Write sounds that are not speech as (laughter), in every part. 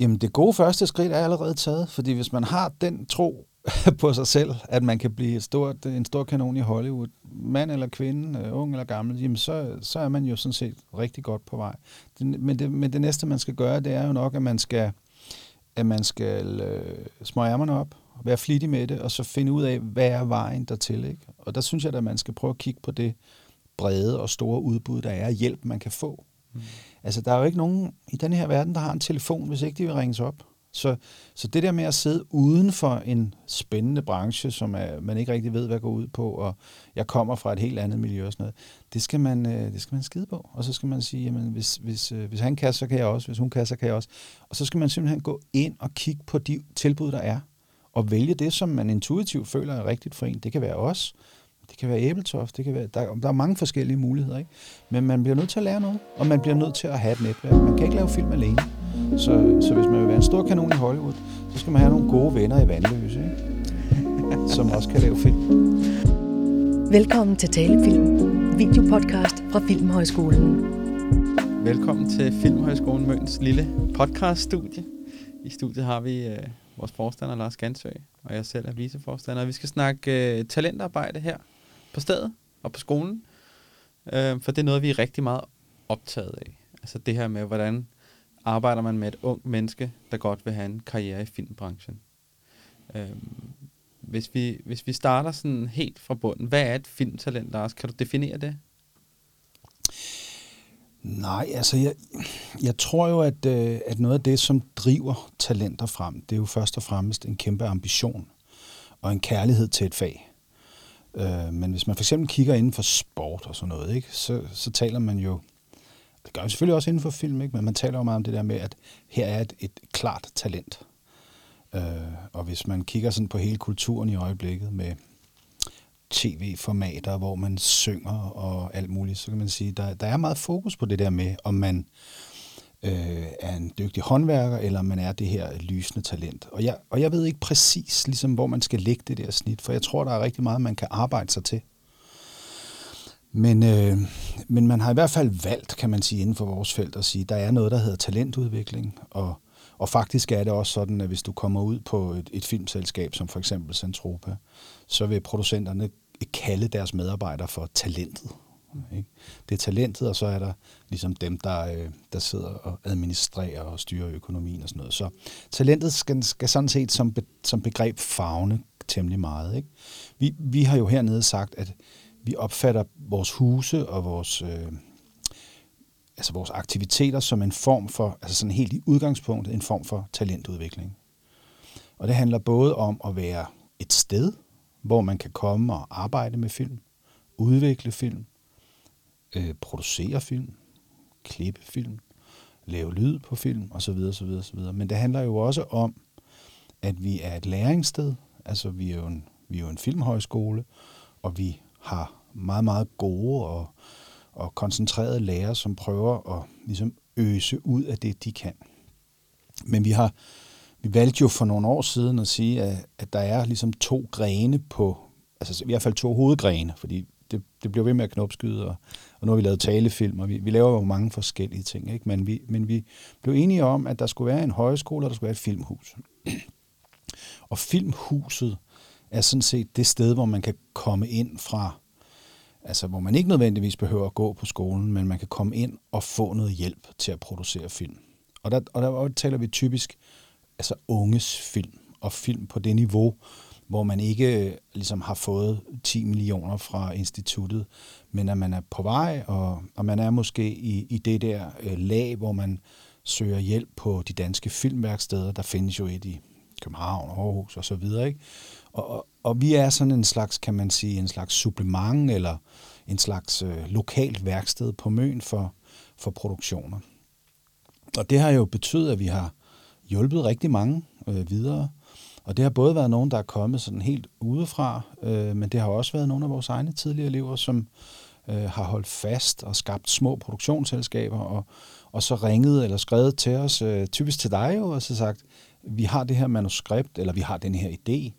Jamen, det gode første skridt er allerede taget, fordi hvis man har den tro (laughs) på sig selv, at man kan blive et stort, en stor kanon i Hollywood, mand eller kvinde, øh, ung eller gammel, jamen så, så er man jo sådan set rigtig godt på vej. Det, men, det, men det næste, man skal gøre, det er jo nok, at man skal, at man skal øh, smøge ærmerne op, være flittig med det, og så finde ud af, hvad er vejen dertil. Ikke? Og der synes jeg, at man skal prøve at kigge på det brede og store udbud, der er hjælp, man kan få. Mm. Altså, der er jo ikke nogen i den her verden, der har en telefon, hvis ikke de vil ringes op. Så, så det der med at sidde uden for en spændende branche, som er, man ikke rigtig ved, hvad går ud på, og jeg kommer fra et helt andet miljø og sådan noget, det skal man, øh, det skal man skide på. Og så skal man sige, jamen, hvis, hvis, øh, hvis han kan, så kan jeg også. Hvis hun kan, så kan jeg også. Og så skal man simpelthen gå ind og kigge på de tilbud, der er, og vælge det, som man intuitivt føler er rigtigt for en. Det kan være os, det kan være æbletoft, det kan være, der, der er mange forskellige muligheder, ikke? Men man bliver nødt til at lære noget, og man bliver nødt til at have et netværk. Man kan ikke lave film alene. Så, så hvis man vil være en stor kanon i Hollywood, så skal man have nogle gode venner i Vandløse, ikke? som også kan lave film. Velkommen til Talefilm, videopodcast fra Filmhøjskolen. Velkommen til Filmhøjskolen Møns lille podcaststudie. I studiet har vi øh, vores forstander Lars Gansø, og jeg selv er viceforstander. Vi skal snakke øh, talentarbejde her på stedet og på skolen, øh, for det er noget, vi er rigtig meget optaget af. Altså det her med, hvordan arbejder man med et ung menneske, der godt vil have en karriere i filmbranchen. Øh, hvis, vi, hvis vi starter sådan helt fra bunden, hvad er et filmtalent, Lars? Kan du definere det? Nej, altså jeg, jeg tror jo, at, øh, at noget af det, som driver talenter frem, det er jo først og fremmest en kæmpe ambition og en kærlighed til et fag. Øh, men hvis man for eksempel kigger inden for sport og sådan noget, ikke, så, så taler man jo, det gør man selvfølgelig også inden for film, ikke, men man taler jo meget om det der med, at her er et, et klart talent. Øh, og hvis man kigger sådan på hele kulturen i øjeblikket med tv-formater, hvor man synger og alt muligt, så kan man sige, der, der er meget fokus på det der med, om man øh, er en dygtig håndværker, eller man er det her lysende talent. Og jeg, og jeg ved ikke præcis, ligesom, hvor man skal lægge det der snit, for jeg tror, der er rigtig meget, man kan arbejde sig til. Men, øh, men man har i hvert fald valgt, kan man sige, inden for vores felt at sige, der er noget, der hedder talentudvikling, og, og faktisk er det også sådan, at hvis du kommer ud på et, et filmselskab, som for eksempel Centropa, så vil producenterne kalde deres medarbejdere for talentet. Ikke? Det er talentet, og så er der ligesom dem, der, øh, der sidder og administrerer og styrer økonomien og sådan noget. Så talentet skal, skal sådan set som, be, som begreb fagne temmelig meget. Ikke? Vi, vi har jo hernede sagt, at vi opfatter vores huse og vores, øh, altså vores aktiviteter som en form for, altså sådan helt i udgangspunktet, en form for talentudvikling. Og det handler både om at være et sted, hvor man kan komme og arbejde med film, udvikle film, øh, producere film, klippe film, lave lyd på film osv. osv., osv. Men det handler jo også om, at vi er et læringssted. Altså, vi er jo en, vi er jo en filmhøjskole, og vi har meget, meget gode og, og koncentrerede lærere, som prøver at ligesom øse ud af det, de kan. Men vi har vi valgte jo for nogle år siden at sige, at, at der er ligesom to grene på, altså i hvert fald to hovedgrene, fordi det, det bliver ved med at knopskyde, og, og nu har vi lavet talefilm, og vi, vi laver jo mange forskellige ting, ikke? Men, vi, men vi blev enige om, at der skulle være en højskole, og der skulle være et filmhus. og filmhuset er sådan set det sted, hvor man kan komme ind fra, altså hvor man ikke nødvendigvis behøver at gå på skolen, men man kan komme ind og få noget hjælp til at producere film. Og der, og der taler vi typisk altså unges film, og film på det niveau, hvor man ikke øh, ligesom har fået 10 millioner fra instituttet, men at man er på vej, og, og man er måske i, i det der øh, lag, hvor man søger hjælp på de danske filmværksteder. Der findes jo et i København, Aarhus og så videre. Ikke? Og, og, og vi er sådan en slags, kan man sige, en slags supplement eller en slags øh, lokalt værksted på Møn for, for produktioner. Og det har jo betydet, at vi har hjulpet rigtig mange øh, videre. Og det har både været nogen, der er kommet sådan helt udefra, øh, men det har også været nogle af vores egne tidligere elever, som øh, har holdt fast og skabt små produktionsselskaber, og, og så ringet eller skrevet til os, øh, typisk til dig jo, og så sagt, vi har det her manuskript, eller vi har den her idé,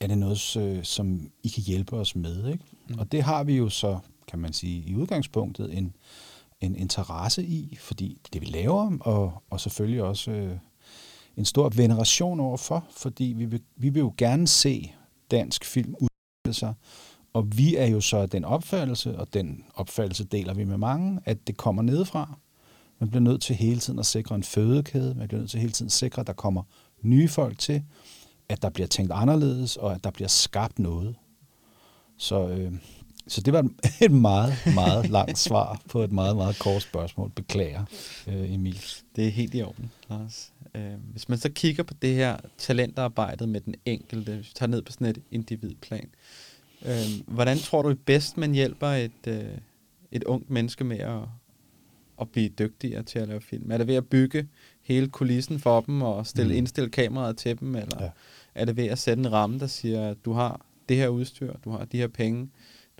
er det noget, øh, som I kan hjælpe os med? Ikke? Mm. Og det har vi jo så, kan man sige, i udgangspunktet en, en interesse i, fordi det vi laver, og, og selvfølgelig også øh, en stor veneration overfor, fordi vi vil, vi vil jo gerne se dansk film udvikle sig, og vi er jo så den opfattelse, og den opfattelse deler vi med mange, at det kommer nedefra. Man bliver nødt til hele tiden at sikre en fødekæde, man bliver nødt til hele tiden at sikre, at der kommer nye folk til, at der bliver tænkt anderledes, og at der bliver skabt noget. Så, øh, så det var (laughs) et meget, meget langt svar på et meget, meget kort spørgsmål. Beklager, øh, Emil. Det er helt i orden, Lars. Øh, hvis man så kigger på det her talentarbejdet med den enkelte, hvis vi tager ned på sådan et individplan, øh, hvordan tror du bedst, man hjælper et, et ungt menneske med at, at blive dygtigere til at lave film? Er det ved at bygge hele kulissen for dem og stille, mm. indstille kameraet til dem, eller ja. er det ved at sætte en ramme, der siger, at du har det her udstyr, du har de her penge,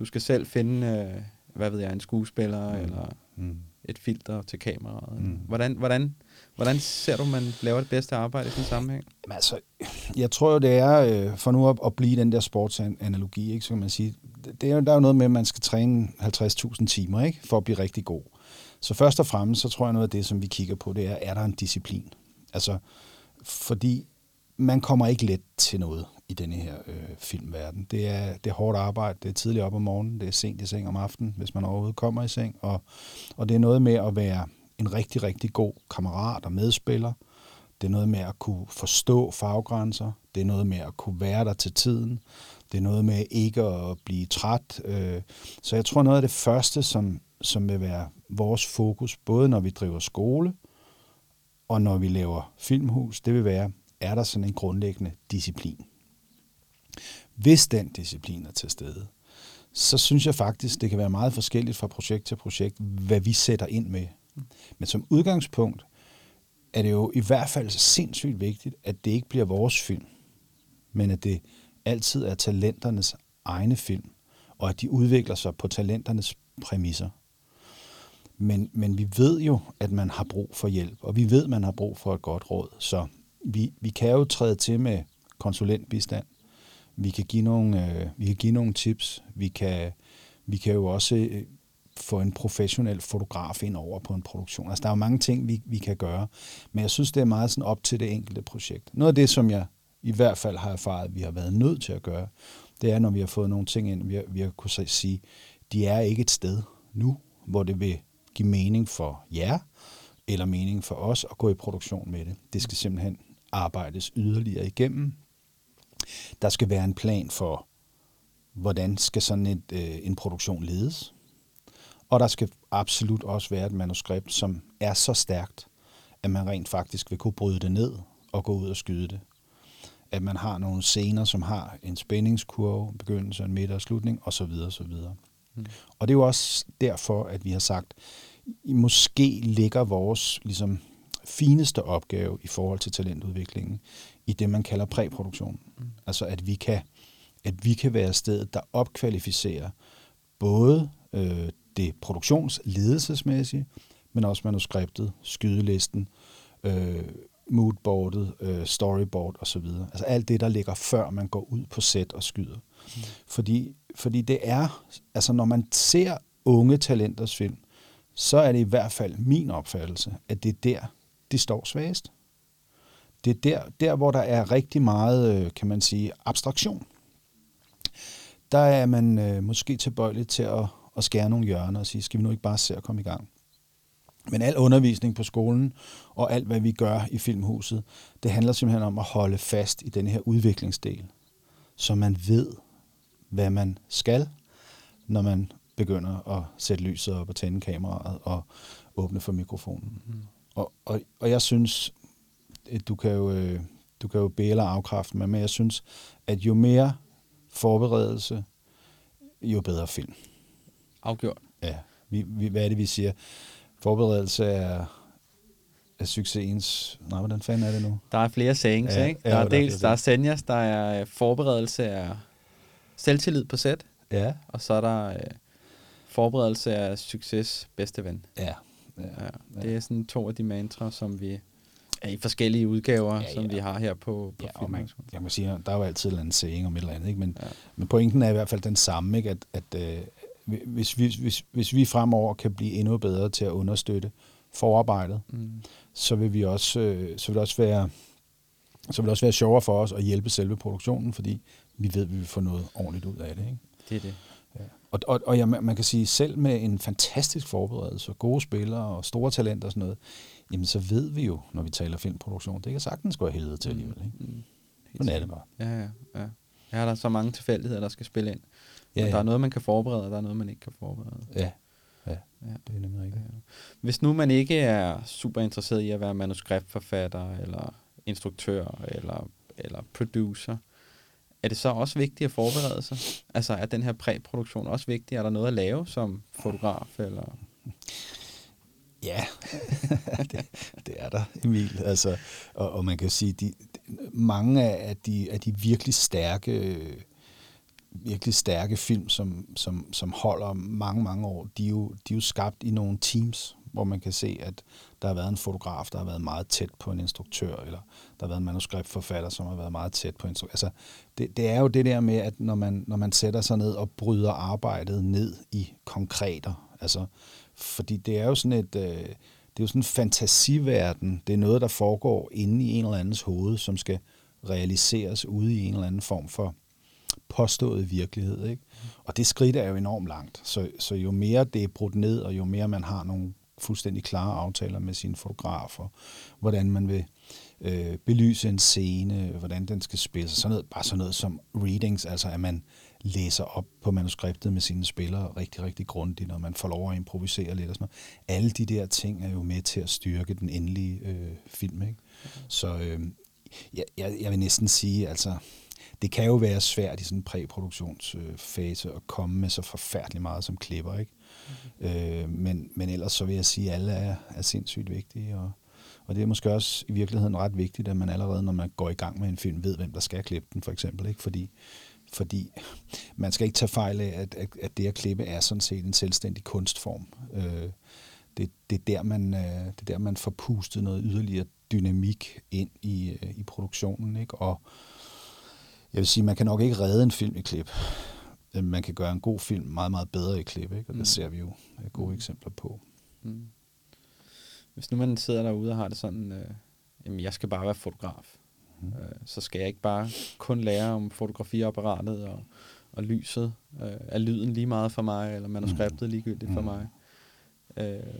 du skal selv finde, øh, hvad ved jeg, en skuespiller mm. eller mm. et filter til kameraet. Mm. Hvordan, hvordan, hvordan ser du, man laver det bedste arbejde i sådan en sammenhæng? Altså, jeg tror jo, det er, øh, for nu at, at blive den der sportsanalogi, ikke, så kan man sige, det er, der er jo noget med, at man skal træne 50.000 timer ikke, for at blive rigtig god. Så først og fremmest, så tror jeg noget af det, som vi kigger på, det er, er der en disciplin? Altså, fordi man kommer ikke let til noget i denne her øh, filmverden. Det er, det er hårdt arbejde, det er tidligt op om morgenen, det er sent i seng om aftenen, hvis man overhovedet kommer i seng, og, og det er noget med at være en rigtig, rigtig god kammerat og medspiller. Det er noget med at kunne forstå faggrænser. Det er noget med at kunne være der til tiden. Det er noget med ikke at blive træt. Øh. Så jeg tror noget af det første, som, som vil være vores fokus, både når vi driver skole og når vi laver filmhus, det vil være, er der sådan en grundlæggende disciplin. Hvis den disciplin er til stede, så synes jeg faktisk, det kan være meget forskelligt fra projekt til projekt, hvad vi sætter ind med. Men som udgangspunkt er det jo i hvert fald sindssygt vigtigt, at det ikke bliver vores film, men at det altid er talenternes egne film, og at de udvikler sig på talenternes præmisser. Men, men vi ved jo, at man har brug for hjælp, og vi ved, at man har brug for et godt råd. Så vi, vi kan jo træde til med konsulentbistand. Vi kan give nogle, øh, vi kan give nogle tips. Vi kan, vi kan jo også øh, få en professionel fotograf ind over på en produktion. Altså, der er jo mange ting, vi, vi kan gøre. Men jeg synes, det er meget sådan op til det enkelte projekt. Noget af det, som jeg i hvert fald har erfaret, at vi har været nødt til at gøre, det er, når vi har fået nogle ting ind, vi har, vi har kunnet sige, de er ikke et sted nu, hvor det vil give mening for jer, eller mening for os at gå i produktion med det. Det skal simpelthen arbejdes yderligere igennem. Der skal være en plan for, hvordan skal sådan et, øh, en produktion ledes. Og der skal absolut også være et manuskript, som er så stærkt, at man rent faktisk vil kunne bryde det ned og gå ud og skyde det. At man har nogle scener, som har en spændingskurve, begyndelse, en midt og slutning, osv. osv. Mm. Og det er jo også derfor, at vi har sagt, måske ligger vores ligesom, fineste opgave i forhold til talentudviklingen i det, man kalder præproduktion. Mm. Altså at vi kan at vi kan være stedet, der opkvalificerer både øh, det produktionsledelsesmæssige, men også manuskriptet, skydelisten, øh, moodboardet, øh, storyboard osv. Altså alt det, der ligger før man går ud på sæt og skyder. Mm. Fordi, fordi det er, altså når man ser unge talenters film, så er det i hvert fald min opfattelse, at det er der, de står svagest. Det er der, der, hvor der er rigtig meget, øh, kan man sige, abstraktion. Der er man øh, måske tilbøjelig til at, at skære nogle hjørner og sige, skal vi nu ikke bare se at komme i gang? Men al undervisning på skolen og alt, hvad vi gør i Filmhuset, det handler simpelthen om at holde fast i den her udviklingsdel, så man ved, hvad man skal, når man begynder at sætte lyset op og tænde kameraet og åbne for mikrofonen. Mm. Og, og, og jeg synes, du kan jo, øh, du kan jo bede eller afkræfte mig, men jeg synes, at jo mere forberedelse, jo bedre film. Afgjort. Ja. Vi, vi, hvad er det, vi siger? Forberedelse er, er succesens... Nej, hvordan fanden er det nu? Der er flere sayings, ja, ikke? Der ja, er dels, der er Senjas, der er forberedelse af selvtillid på sæt. Ja. Og så er der øh, forberedelse af succes bedste ven. Ja. Ja. ja. Det er sådan to af de mantra, som vi er i forskellige udgaver, ja, ja. som vi har her på, på ja, man, Jeg må sige, der er jo altid en saying om et eller andet, ikke? Men, ja. men pointen er i hvert fald den samme, ikke? at, at øh, hvis, vi, hvis, hvis vi fremover kan blive endnu bedre til at understøtte forarbejdet, mm. så vil vi også, øh, så vil det også være så vil det også være sjovere for os at hjælpe selve produktionen, fordi vi ved, at vi vil få noget ordentligt ud af det. Ikke? Det er det. Ja. Og, og, og ja, man kan sige, selv med en fantastisk forberedelse, gode spillere og store talenter og sådan noget, jamen så ved vi jo, når vi taler filmproduktion, det kan sagtens gå helvede til alligevel. Ikke? Mm. Sådan er det bare. Ja, ja, ja. Er der så mange tilfældigheder, der skal spille ind. Ja, Ja, ja. Der er noget, man kan forberede, og der er noget, man ikke kan forberede. Ja, ja, Ja. det er nemlig rigtigt. Ja. Hvis nu man ikke er super interesseret i at være manuskriptforfatter, eller instruktør, eller, eller producer, er det så også vigtigt at forberede sig? Altså er den her præproduktion også vigtig? Er der noget at lave som fotograf? Eller? Ja, (laughs) det, det er der, Emil. Altså, og, og man kan sige, de, mange af de, af de virkelig stærke virkelig stærke film, som, som, som holder mange, mange år, de er, jo, de er jo skabt i nogle teams, hvor man kan se, at der har været en fotograf, der har været meget tæt på en instruktør, eller der har været en manuskriptforfatter, som har været meget tæt på en instruktør. Altså, det, det er jo det der med, at når man, når man sætter sig ned og bryder arbejdet ned i konkreter, altså, fordi det er jo sådan et... Øh, det er jo sådan en fantasiverden. Det er noget, der foregår inde i en eller andens hoved, som skal realiseres ude i en eller anden form for påstået virkelighed. Ikke? Og det skridt er jo enormt langt. Så, så jo mere det er brudt ned, og jo mere man har nogle fuldstændig klare aftaler med sine fotografer, hvordan man vil øh, belyse en scene, hvordan den skal spilles, sådan noget, bare sådan noget som readings, altså at man læser op på manuskriptet med sine spillere rigtig, rigtig grundigt, når man får lov at improvisere lidt og sådan noget. Alle de der ting er jo med til at styrke den endelige øh, film. Ikke? Så øh, jeg, jeg, jeg vil næsten sige, altså, det kan jo være svært i sådan en præproduktionsfase øh, at komme med så forfærdeligt meget som klipper, ikke? Mm-hmm. Øh, men, men ellers så vil jeg sige, at alle er, er sindssygt vigtige, og, og det er måske også i virkeligheden ret vigtigt, at man allerede, når man går i gang med en film, ved, hvem der skal klippe den, for eksempel, ikke? Fordi, fordi man skal ikke tage fejl af, at, at, at det at klippe er sådan set en selvstændig kunstform. Øh, det, det, er der, man, øh, det er der, man får pustet noget yderligere dynamik ind i, øh, i produktionen, ikke? Og, jeg vil sige, man kan nok ikke redde en film i klip. Man kan gøre en god film meget, meget bedre i klip, ikke? og det Mm. ser vi jo øh, gode eksempler på. Mm. Hvis nu man sidder derude og har det sådan, øh, jamen jeg skal bare være fotograf, Mm. øh, så skal jeg ikke bare kun lære om fotografiapparatet og, og lyset. Øh, er lyden lige meget for mig, eller manuskriptet ligegyldigt for Mm. mig? Øh,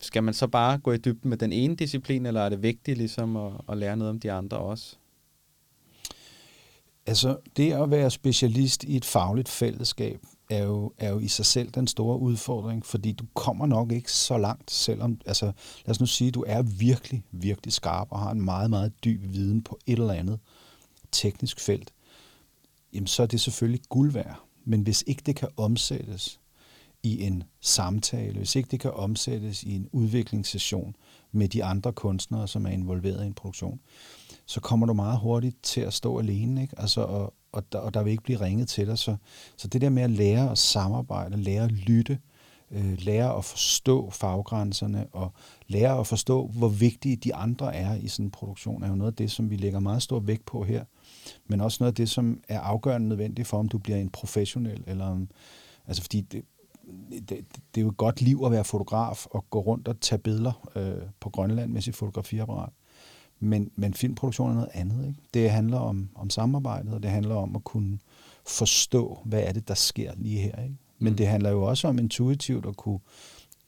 skal man så bare gå i dybden med den ene disciplin, eller er det vigtigt ligesom at, at lære noget om de andre også? Altså, det at være specialist i et fagligt fællesskab er jo, er jo i sig selv den store udfordring, fordi du kommer nok ikke så langt, selvom, altså, lad os nu sige, du er virkelig, virkelig skarp og har en meget, meget dyb viden på et eller andet teknisk felt, jamen så er det selvfølgelig guld værd. Men hvis ikke det kan omsættes i en samtale, hvis ikke det kan omsættes i en udviklingssession med de andre kunstnere, som er involveret i en produktion, så kommer du meget hurtigt til at stå alene, ikke? Altså, og, og, der, og der vil ikke blive ringet til dig. Så, så det der med at lære at samarbejde, lære at lytte, øh, lære at forstå faggrænserne og lære at forstå, hvor vigtige de andre er i sådan en produktion, er jo noget af det, som vi lægger meget stor vægt på her. Men også noget af det, som er afgørende nødvendigt for, om du bliver en professionel, eller om, altså fordi det, det, det er jo et godt liv at være fotograf og gå rundt og tage billeder øh, på Grønland med sit fotografiapparat. Men, men filmproduktion er noget andet. Ikke? Det handler om, om samarbejdet, og det handler om at kunne forstå, hvad er det, der sker lige her. Ikke? Men Mm. det handler jo også om intuitivt at kunne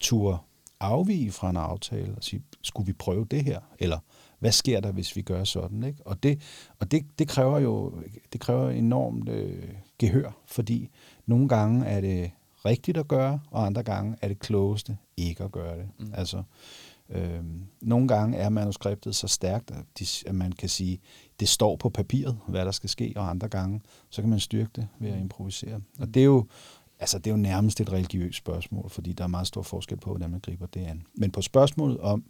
turde afvige fra en aftale og sige, skulle vi prøve det her? Eller hvad sker der, hvis vi gør sådan? Ikke? Og, det, og det, det kræver jo det kræver enormt øh, gehør, fordi nogle gange er det rigtigt at gøre, og andre gange er det klogeste ikke at gøre det. Mm. Altså, øh, nogle gange er manuskriptet så stærkt, at, de, at man kan sige, det står på papiret, hvad der skal ske, og andre gange, så kan man styrke det ved at improvisere. Og det er jo, altså, det er jo nærmest et religiøst spørgsmål, fordi der er meget stor forskel på, hvordan man griber det an. Men på spørgsmålet om,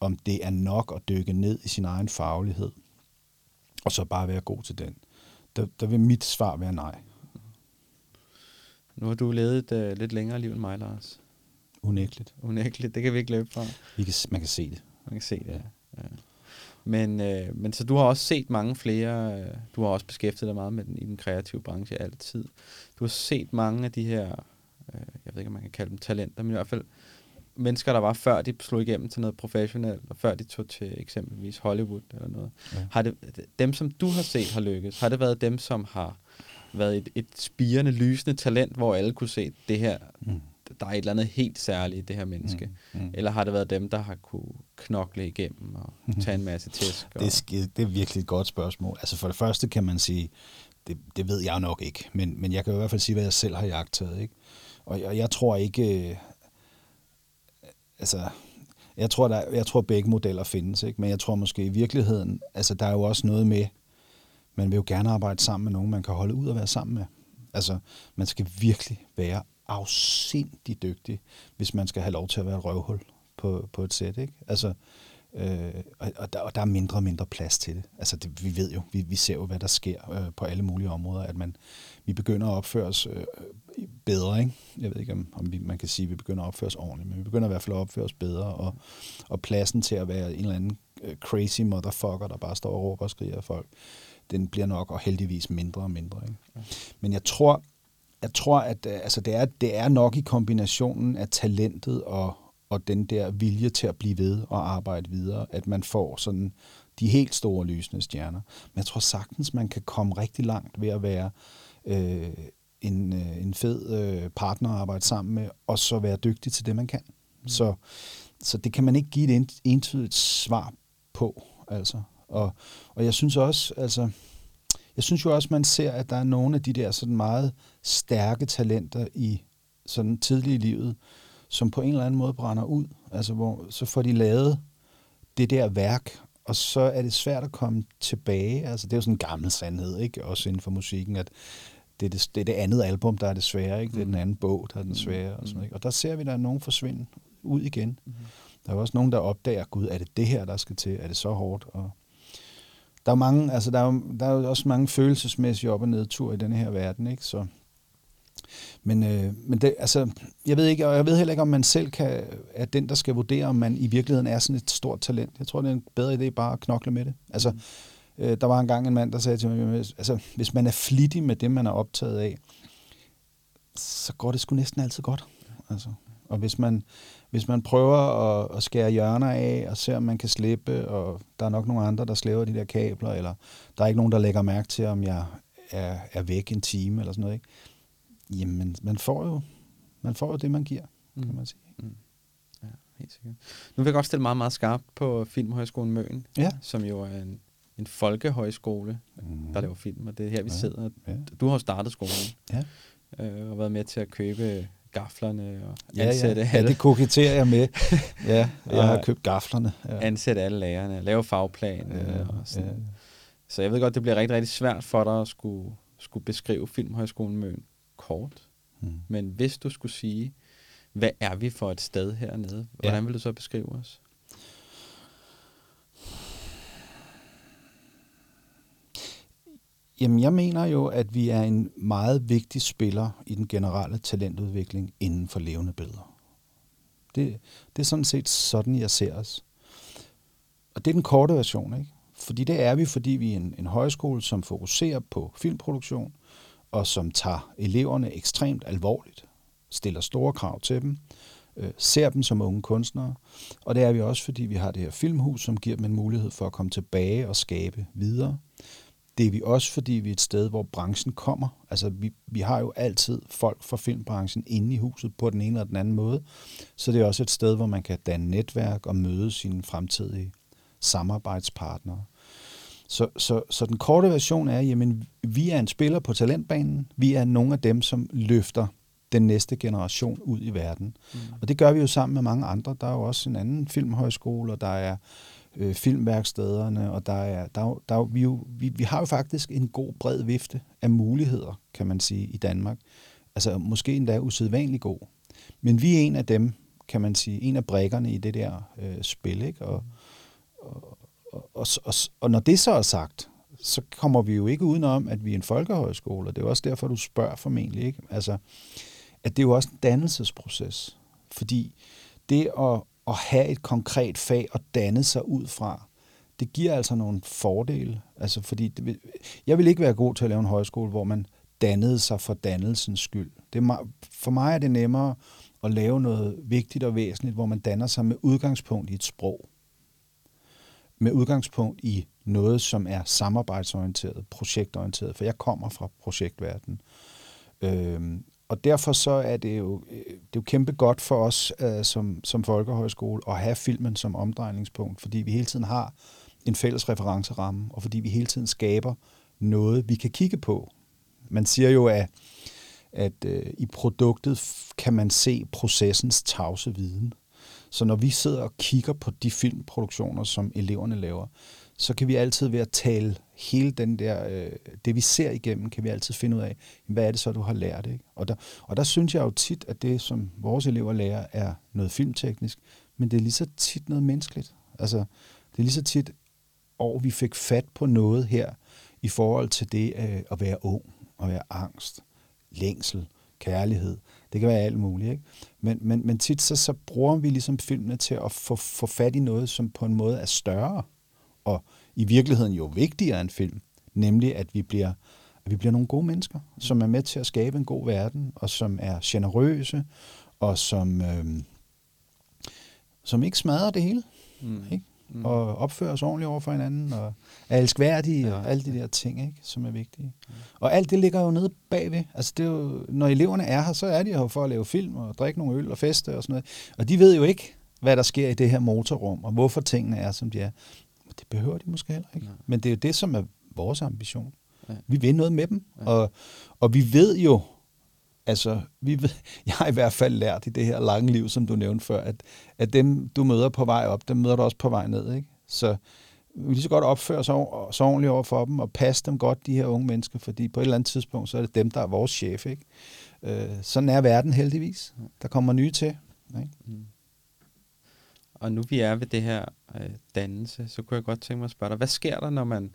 om det er nok at dykke ned i sin egen faglighed, og så bare være god til den, der, der vil mit svar være nej. Nu har du levet et uh, lidt længere liv end mig, Lars. Unægteligt. Unægteligt, det kan vi ikke løbe fra. Vi kan, man kan se det. Man kan se det, ja. ja. Men, øh, men så du har også set mange flere, øh, du har også beskæftiget dig meget med den, i den kreative branche altid. Du har set mange af de her, øh, jeg ved ikke, om man kan kalde dem talenter, men i hvert fald mennesker, der var før de slog igennem til noget professionelt, og før de tog til eksempelvis Hollywood eller noget. Ja. Har det, dem, som du har set har lykkes, har det været dem, som har været et, et spirende, lysende talent, hvor alle kunne se, det her, mm. Der er et eller andet helt særligt i det her menneske? Mm. Mm. Eller har det været dem, der har kunne knokle igennem og tage en masse tæsk? Og... Det, er det er virkelig et godt spørgsmål. Altså for det første kan man sige, det, det ved jeg nok ikke, men, men jeg kan i hvert fald sige, hvad jeg selv har jagtet. Ikke? Og, og jeg tror ikke, øh, altså, jeg tror, der, jeg tror begge modeller findes, ikke? men jeg tror måske i virkeligheden, altså der er jo også noget med, man vil jo gerne arbejde sammen med nogen, man kan holde ud og være sammen med. Altså, man skal virkelig være afsindig dygtig, hvis man skal have lov til at være et røvhul på, på et sæt. Ikke? Altså, øh, og, der, og der er mindre og mindre plads til det. Altså, det, vi ved jo, vi, vi ser jo, hvad der sker øh, på alle mulige områder, at man, vi begynder at opføre os øh, bedre. Ikke? Jeg ved ikke, om, om vi, man kan sige, at vi begynder at opføre os ordentligt, men vi begynder i hvert fald at opføre os bedre, og, og pladsen til at være en eller anden øh, crazy motherfucker, der bare står og råber og skriger af folk, den bliver nok og heldigvis mindre og mindre. Ikke? Men jeg tror, jeg tror at øh, altså det, er, det er nok i kombinationen af talentet og, og den der vilje til at blive ved og arbejde videre, at man får sådan de helt store lysende stjerner. Men jeg tror sagtens, man kan komme rigtig langt ved at være øh, en, øh, en fed øh, partner at arbejde sammen med, og så være dygtig til det, man kan. Mm. Så, så det kan man ikke give et entydigt svar på. Altså. Og, og jeg synes også, altså, jeg synes jo også, man ser, at der er nogle af de der sådan meget stærke talenter i sådan tidlig i livet, som på en eller anden måde brænder ud. Altså, hvor så får de lavet det der værk, og så er det svært at komme tilbage. Altså, det er jo sådan en gammel sandhed, ikke? Også inden for musikken, at det er det, det, er det andet album, der er det svære, ikke? Det er den anden bog, der er den svære, og sådan, ikke? Og der ser vi, at der er nogen forsvinde ud igen. Mm-hmm. Der er også nogen, der opdager, gud, er det det her, der skal til? Er det så hårdt? Og der er mange, altså der er, der er jo også mange følelsesmæssige op- og nedtur i denne her verden, ikke? Så, men, øh, men det, altså, jeg ved ikke, og jeg ved heller ikke, om man selv kan, er den, der skal vurdere, om man i virkeligheden er sådan et stort talent. Jeg tror, det er en bedre idé bare at knokle med det. Altså, mm. øh, der var engang en mand, der sagde til mig, altså, hvis man er flittig med det, man er optaget af, så går det sgu næsten altid godt. Altså, og hvis man, hvis man prøver at, at skære hjørner af og ser, om man kan slippe, og der er nok nogle andre, der slæver de der kabler, eller der er ikke nogen, der lægger mærke til, om jeg er, er væk en time, eller sådan noget, ikke? Jamen, man får jo, man får jo det, man giver, mm. kan man sige. Mm. Ja, helt sikkert. Nu vil jeg godt stille meget, meget skarpt på Filmhøjskolen Møn, ja. som jo er en, en folkehøjskole, mm. der laver film, og det er her, vi ja. sidder. Ja. Du har startet skolen, ja. øh, og været med til at købe gaflerne og ja, ansætte ja. alle. Ja, det koketterer jeg med. (laughs) Ja, jeg har købt gaflerne. Ja. Ansætte alle lærerne, lave fagplan. Ja, og sådan. Ja. Så jeg ved godt, det bliver rigtig, rigtig svært for dig at skulle, skulle beskrive Filmhøjskolen Møn kort. Hmm. Men hvis du skulle sige, hvad er vi for et sted hernede? Hvordan ja. vil du så beskrive os? Jamen, jeg mener jo, at vi er en meget vigtig spiller i den generelle talentudvikling inden for levende billeder. Det, det er sådan set sådan, jeg ser os. Og det er den korte version, ikke? Fordi det er vi, fordi vi er en, en højskole, som fokuserer på filmproduktion, og som tager eleverne ekstremt alvorligt, stiller store krav til dem, øh, ser dem som unge kunstnere. Og det er vi også, fordi vi har det her filmhus, som giver dem en mulighed for at komme tilbage og skabe videre. Det er vi også, fordi vi er et sted, hvor branchen kommer. Altså, vi, vi har jo altid folk fra filmbranchen inde i huset på den ene eller den anden måde. Så det er også et sted, hvor man kan danne netværk og møde sine fremtidige samarbejdspartnere. Så, så, så den korte version er, jamen, vi er en spiller på talentbanen. Vi er nogle af dem, som løfter den næste generation ud i verden. Mm. Og det gør vi jo sammen med mange andre. Der er jo også en anden filmhøjskole, og der er øh, filmværkstederne, og der er, der, der, vi, jo, vi, vi har jo faktisk en god bred vifte af muligheder, kan man sige, i Danmark. Altså måske endda usædvanligt god. Men vi er en af dem, kan man sige, en af brækkerne i det der øh, spil, ikke? Og, og, og, og, og, og når det så er sagt, så kommer vi jo ikke udenom, at vi er en folkehøjskole, og det er også derfor, du spørger formentlig, ikke? Altså, at det er jo også en dannelsesproces. Fordi det at, at have et konkret fag og danne sig ud fra, det giver altså nogle fordele. Altså fordi det vil, jeg vil ikke være god til at lave en højskole, hvor man dannede sig for dannelsens skyld. Det er, for mig er det nemmere at lave noget vigtigt og væsentligt, hvor man danner sig med udgangspunkt i et sprog. Med udgangspunkt i noget, som er samarbejdsorienteret, projektorienteret, for jeg kommer fra projektverdenen. Øhm, og derfor så er det jo, øh, det er jo kæmpe godt for os øh, som, som folkehøjskole at have filmen som omdrejningspunkt, fordi vi hele tiden har en fælles referenceramme, og fordi vi hele tiden skaber noget, vi kan kigge på. Man siger jo, at, at øh, i produktet kan man se processens tavse viden. Så når vi sidder og kigger på de filmproduktioner, som eleverne laver, så kan vi altid ved at tale hele den der, øh, det vi ser igennem, kan vi altid finde ud af, hvad er det så, du har lært. Ikke? Og, der, og der synes jeg jo tit, at det, som vores elever lærer, er noget filmteknisk, men det er lige så tit noget menneskeligt. Altså, det er lige så tit, og vi fik fat på noget her, i forhold til det øh, at være ung, at være angst, længsel, kærlighed. Det kan være alt muligt. Ikke? Men, men, men tit så, så bruger vi ligesom filmene til at få, få fat i noget, som på en måde er større, og i virkeligheden jo vigtigere end film, nemlig at vi bliver, at vi bliver nogle gode mennesker, som er med til at skabe en god verden, og som er generøse, og som, øh, som ikke smadrer det hele. Mm. Ikke? Mm. Og opfører os ordentligt over for hinanden, og er elskværdige, ja. og alle de der ting, ikke, som er vigtige. Mm. Og alt det ligger jo nede bagved. Altså det er jo, når eleverne er her, så er de her for at lave film, og drikke nogle øl og feste og sådan noget. Og de ved jo ikke, hvad der sker i det her motorrum, og hvorfor tingene er, som de er. Det behøver de måske heller ikke. Ja. Men det er jo det, som er vores ambition. Ja. Vi vil noget med dem, ja. og, og vi ved jo, altså, vi ved, (laughs) jeg har i hvert fald lært i det her lange liv, som du nævnte før, at, at dem, du møder på vej op, dem møder du også på vej ned. Ikke? Så vi lige så godt opføre os så ordentligt over for dem, og passe dem godt, de her unge mennesker, fordi på et eller andet tidspunkt, så er det dem, der er vores chef. Ikke? Øh, sådan er verden heldigvis. Der kommer nye til. Ikke? Mm. Og nu vi er ved det her øh, dannelse, så kunne jeg godt tænke mig at spørge dig, hvad sker der, når man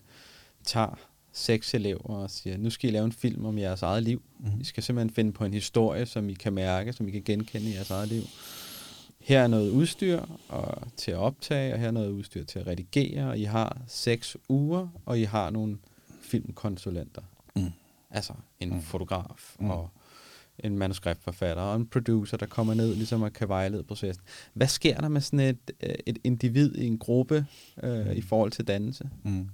tager seks elever og siger, nu skal I lave en film om jeres eget liv. Mm. I skal simpelthen finde på en historie, som I kan mærke, som I kan genkende i jeres eget liv. Her er noget udstyr og, til at optage, og her er noget udstyr til at redigere, og I har seks uger, og I har nogle filmkonsulenter. Mm. Altså en mm. fotograf mm. og en manuskriptforfatter og en producer, der kommer ned ligesom og kan vejlede processen. Hvad sker der med sådan et, øh, et individ i en gruppe øh, mm. i forhold til dannelse? Mm.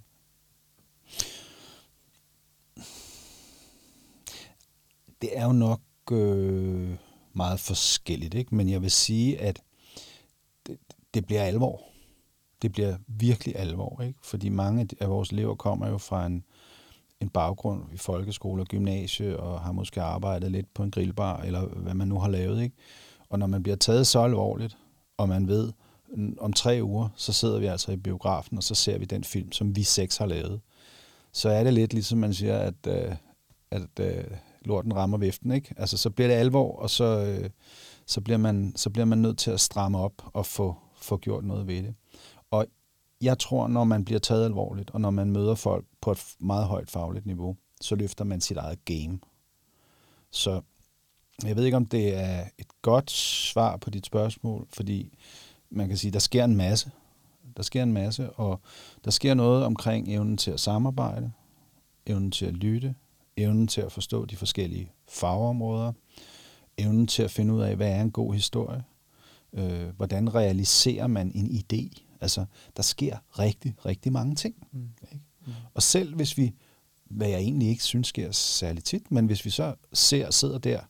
Det er jo nok øh, meget forskelligt, ikke? men jeg vil sige, at det, det bliver alvor. Det bliver virkelig alvor, ikke? fordi mange af vores elever kommer jo fra en, en baggrund i folkeskole og gymnasie, og har måske arbejdet lidt på en grillbar, eller hvad man nu har lavet. Ikke? Og når man bliver taget så alvorligt, og man ved, om tre uger, så sidder vi altså i biografen, og så ser vi den film, som vi seks har lavet. Så er det lidt ligesom man siger, at, øh, at, øh, lorten rammer viften, ikke? Altså, så bliver det alvor, og så, øh, så, bliver man, så bliver man nødt til at stramme op og få, få gjort noget ved det. Og jeg tror, når man bliver taget alvorligt, og når man møder folk på et meget højt fagligt niveau, så løfter man sit eget game. Så jeg ved ikke, om det er et godt svar på dit spørgsmål, fordi man kan sige, der sker en masse. Der sker en masse, og der sker noget omkring evnen til at samarbejde, evnen til at lytte, evnen til at forstå de forskellige fagområder, evnen til at finde ud af, hvad er en god historie, øh, hvordan realiserer man en idé. Altså, der sker rigtig, rigtig mange ting. Mm. Ikke? Mm. Og selv hvis vi, hvad jeg egentlig ikke synes sker særlig tit, men hvis vi så ser, sidder der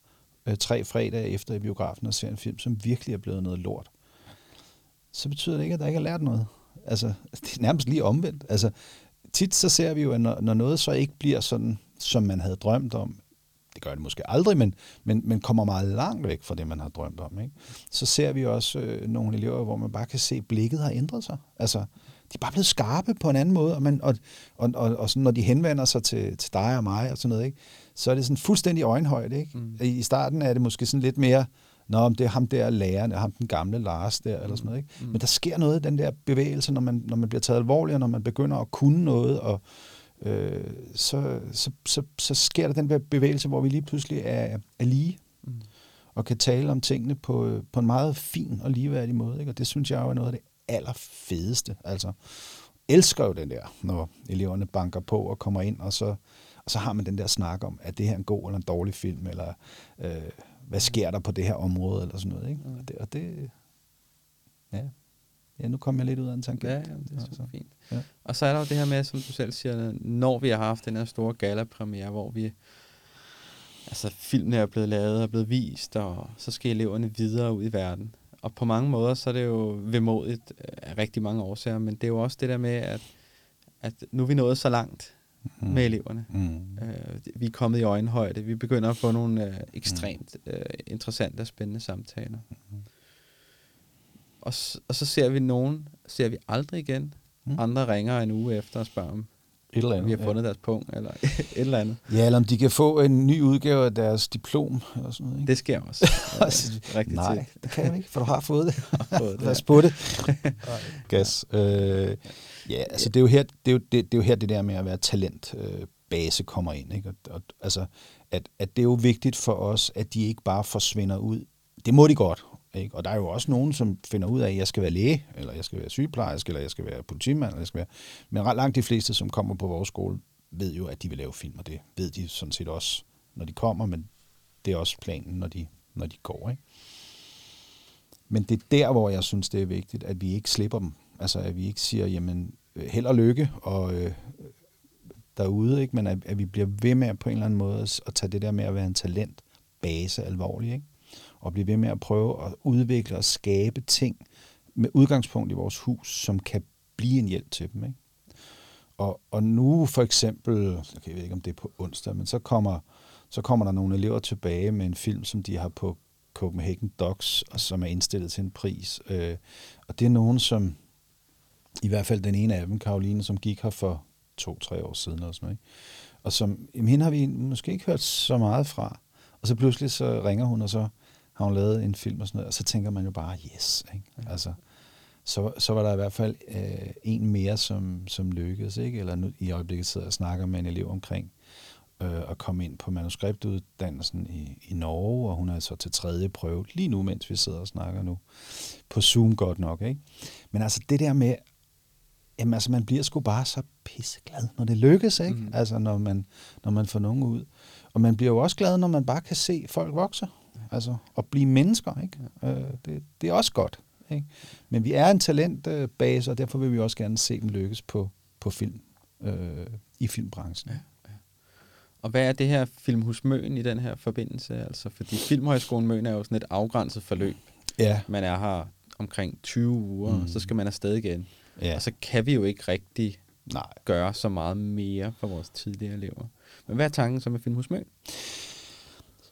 øh, tre fredage efter i biografen og ser en film, som virkelig er blevet noget lort, så betyder det ikke, at der ikke er lært noget. Altså, (laughs) det er nærmest lige omvendt. Altså, tit så ser vi jo, at når, når noget så ikke bliver sådan som man havde drømt om, det gør det måske aldrig, men, men, men kommer meget langt væk fra det, man har drømt om. Ikke? Så ser vi også øh, nogle elever, hvor man bare kan se, at blikket har ændret sig. Altså, de er bare blevet skarpe på en anden måde, og, man, og, og, og, og sådan, når de henvender sig til, til dig og mig og sådan noget, ikke? så er det sådan fuldstændig øjenhøjde. Ikke? Mm. I starten er det måske sådan lidt mere, Nå, det er ham der læreren, ham den gamle Lars der, eller sådan noget. Ikke? Mm. Men der sker noget i den der bevægelse, når man, når man bliver taget alvorligt, og når man begynder at kunne noget, og, øh, så, så, så, så sker der den bevægelse, hvor vi lige pludselig er, er lige, mm. og kan tale om tingene på, på en meget fin og ligeværdig måde. Ikke? Og det synes jeg jo er noget af det allerfedeste. Altså, elsker jo den der, når eleverne banker på og kommer ind, og så, og så har man den der snak om, at det her er en god eller en dårlig film, eller øh, hvad sker der på det her område, eller sådan noget. Ikke? Mm. Og, det, og det, ja. Ja, nu kom jeg lidt ud af en tangent. Ja, jamen, det er super Altså, fint. ja. Og så er der jo det her med, som du selv siger, når vi har haft den her store gala-premiere, hvor vi, altså filmene er blevet lavet og blevet vist, og så skal eleverne videre ud i verden. Og på mange måder, så er det jo vemodigt af rigtig mange årsager, men det er jo også det der med, at, at nu er vi nået så langt mm. med eleverne. Mm. Øh, vi er kommet i øjenhøjde. Vi begynder at få nogle øh, ekstremt øh, interessante og spændende samtaler. Mm. Og, og så ser vi nogen, ser vi aldrig igen. Mm. Andre ringer en uge efter og spørger, om Et eller andet. vi har fundet deres punkt, eller (laughs) et eller andet. Ja. ja, eller om de kan få en ny udgave af deres diplom, eller sådan noget. Ikke? Det sker også. (laughs) øh, rigtig Nej, tit. det kan jeg ikke, for du har fået det. (laughs) Har fået det, Lad os ja. på det. Gas. Øh, ja, altså det er, jo her, det, er jo, det, det er jo her det der med at være talentbase øh, base kommer ind. Ikke? Og, og, altså, at, at det er jo vigtigt for os, at de ikke bare forsvinder ud. Det må de godt. Ikke? Og der er jo også nogen, som finder ud af, at jeg skal være læge, eller jeg skal være sygeplejerske, eller jeg skal være politimand, eller jeg skal være... Men ret langt de fleste, som kommer på vores skole, ved jo, at de vil lave film, og det ved de sådan set også, når de kommer, men det er også planen, når de, når de går. Ikke? Men det er der, hvor jeg synes, det er vigtigt, at vi ikke slipper dem. Altså, at vi ikke siger, jamen, held og lykke og øh, derude, ikke? men at, at vi bliver ved med på en eller anden måde at, at tage det der med at være en talentbase alvorligt, ikke? Og blive ved med at prøve at udvikle og skabe ting med udgangspunkt i vores hus, som kan blive en hjælp til dem. Ikke? Og, og nu for eksempel, jeg ved ikke om det er på onsdag, men så kommer, så kommer der nogle elever tilbage med en film, som de har på Copenhagen Docs, og som er indstillet til en pris. Øh, og det er nogen, som, i hvert fald den ene af dem, Karoline, som gik her for to-tre år siden, eller sådan noget, ikke? og som, jamen, hende har vi måske ikke hørt så meget fra. Og så pludselig så ringer hun, og så har hun lavet en film og sådan noget, og så tænker man jo bare, yes, ikke? Altså, så, så var der i hvert fald øh, en mere, som, som lykkedes, ikke? Eller nu, i øjeblikket sidder jeg og snakker med en elev omkring øh, at komme ind på manuskriptuddannelsen i, i Norge, og hun er så til tredje prøve lige nu, mens vi sidder og snakker nu. På Zoom godt nok, ikke? Men altså det der med, jamen altså man bliver sgu bare så pisseglad, når det lykkes, ikke? Mm. Altså når man, når man får nogen ud. Og man bliver jo også glad, når man bare kan se folk vokse. Altså, og blive mennesker, ikke? Øh, det, det er også godt. Ikke? Men vi er en talentbase, og derfor vil vi også gerne se dem lykkes på, på film, øh, i filmbranchen. Ja. Og hvad er det her Filmhus Møn i den her forbindelse? Altså, fordi Filmhøjskolen Møn er jo sådan et afgrænset forløb. Ja. Man er her omkring 20 uger. Mm. så skal man afsted igen. Ja. Og så kan vi jo ikke rigtig Nej. gøre så meget mere for vores tidligere elever. Men hvad er tanken så med Filmhus Møn?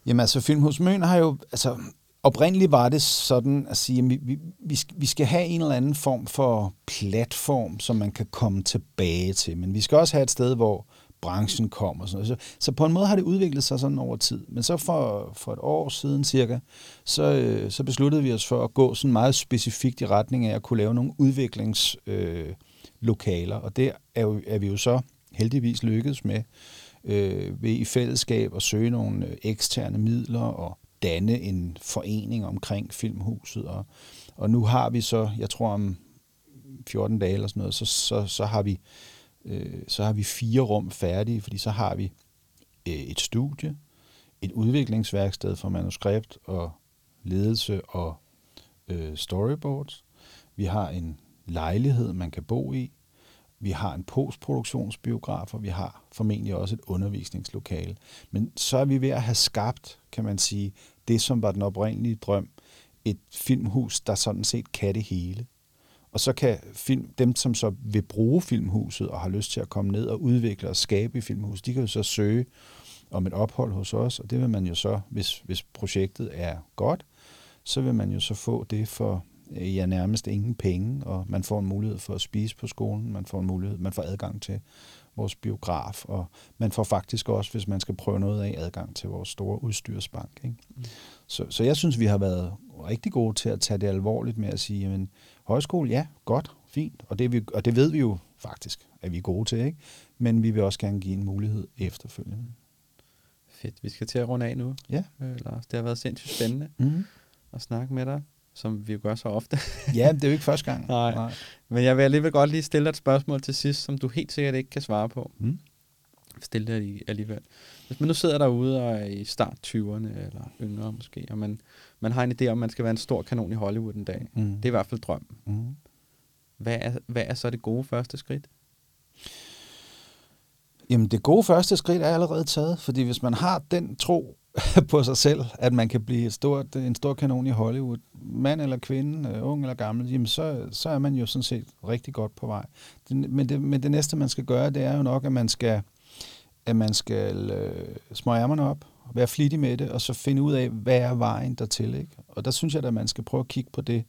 Jamen altså, Filmhus Møn har jo... Altså, oprindeligt var det sådan at sige, at vi, vi, vi, skal, have en eller anden form for platform, som man kan komme tilbage til. Men vi skal også have et sted, hvor branchen kommer. Og sådan noget. Så, så på en måde har det udviklet sig sådan over tid. Men så for, for et år siden cirka, så, øh, så besluttede vi os for at gå sådan meget specifikt i retning af at kunne lave nogle udviklingslokaler. Øh, lokaler. og det er, jo, er vi jo så heldigvis lykkedes med øh, ved i fællesskab at søge nogle øh, eksterne midler og danne en forening omkring Filmhuset. Og, og nu har vi så, jeg tror om 14 dage eller sådan noget, så, så, så, har, vi, øh, så har vi fire rum færdige, fordi så har vi øh, et studie, et udviklingsværksted for manuskript og ledelse og øh, storyboards. Vi har en lejlighed, man kan bo i. Vi har en postproduktionsbiograf, og vi har formentlig også et undervisningslokale. Men så er vi ved at have skabt, kan man sige, det som var den oprindelige drøm. Et filmhus, der sådan set kan det hele. Og så kan film, dem, som så vil bruge filmhuset og har lyst til at komme ned og udvikle og skabe i filmhuset, de kan jo så søge om et ophold hos os, og det vil man jo så, hvis, hvis projektet er godt, så vil man jo så få det for ja, nærmest ingen penge, og man får en mulighed for at spise på skolen, man får en mulighed, man får adgang til vores biograf, og man får faktisk også, hvis man skal prøve noget af, adgang til vores store udstyrsbank. Ikke? Mm. Så, så jeg synes, vi har været rigtig gode til at tage det alvorligt med at sige, jamen, højskole, ja, godt, fint, og det, vi, og det ved vi jo faktisk, at vi er gode til, ikke? men vi vil også gerne give en mulighed efterfølgende. Fedt. Vi skal til at runde af nu, Ja. øh, Lars. Det har været sindssygt spændende Mm. at snakke med dig, som vi jo gør så ofte. (laughs) Ja, det er jo ikke første gang. Nej. Men jeg vil alligevel godt lige stille dig et spørgsmål til sidst, som du helt sikkert ikke kan svare på. Mm. stille det alligevel. Hvis man nu sidder derude og er i start 20'erne, eller yngre måske, og man, man har en idé om, at man skal være en stor kanon i Hollywood en dag. Mm. Det er i hvert fald drømmen. Mm. Hvad er, hvad er så det gode første skridt? Jamen det gode første skridt er allerede taget, fordi hvis man har den tro (laughs) på sig selv, at man kan blive et stort, en stor kanon i Hollywood, mand eller kvinde, øh, ung eller gammel, jamen så, så er man jo sådan set rigtig godt på vej. Men, det, men det næste, man skal gøre, det er jo nok, at man skal, at man skal øh, smøge ærmerne op, være flittig med det, og så finde ud af, hvad er vejen dertil. Ikke? Og der synes jeg, at man skal prøve at kigge på det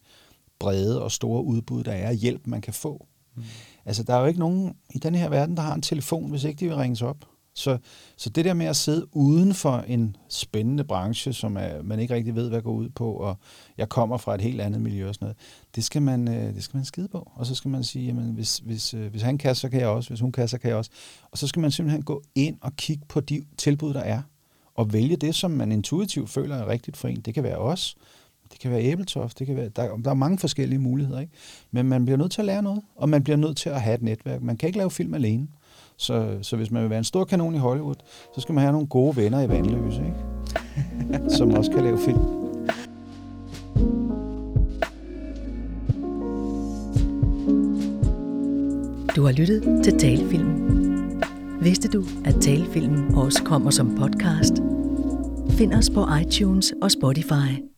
brede og store udbud, der er hjælp, man kan få. Mm. Altså, der er jo ikke nogen i den her verden, der har en telefon, hvis ikke de vil ringes op. Så, så det der med at sidde uden for en spændende branche, som er, man ikke rigtig ved, hvad går ud på, og jeg kommer fra et helt andet miljø og sådan noget, det skal man, øh, det skal man skide på. Og så skal man sige, jamen, hvis, hvis, øh, hvis han kan, så kan jeg også. Hvis hun kan, så kan jeg også. Og så skal man simpelthen gå ind og kigge på de tilbud, der er, og vælge det, som man intuitivt føler er rigtigt for en. Det kan være os, det kan være æbletoft, det kan være, der, der er mange forskellige muligheder, ikke? Men man bliver nødt til at lære noget, og man bliver nødt til at have et netværk. Man kan ikke lave film alene. Så, så hvis man vil være en stor kanon i Hollywood, så skal man have nogle gode venner i Vandløse, ikke? (laughs) som også kan lave film. Du har lyttet til Talefilmen. Vidste du, at Talefilmen også kommer som podcast? Find os på iTunes og Spotify.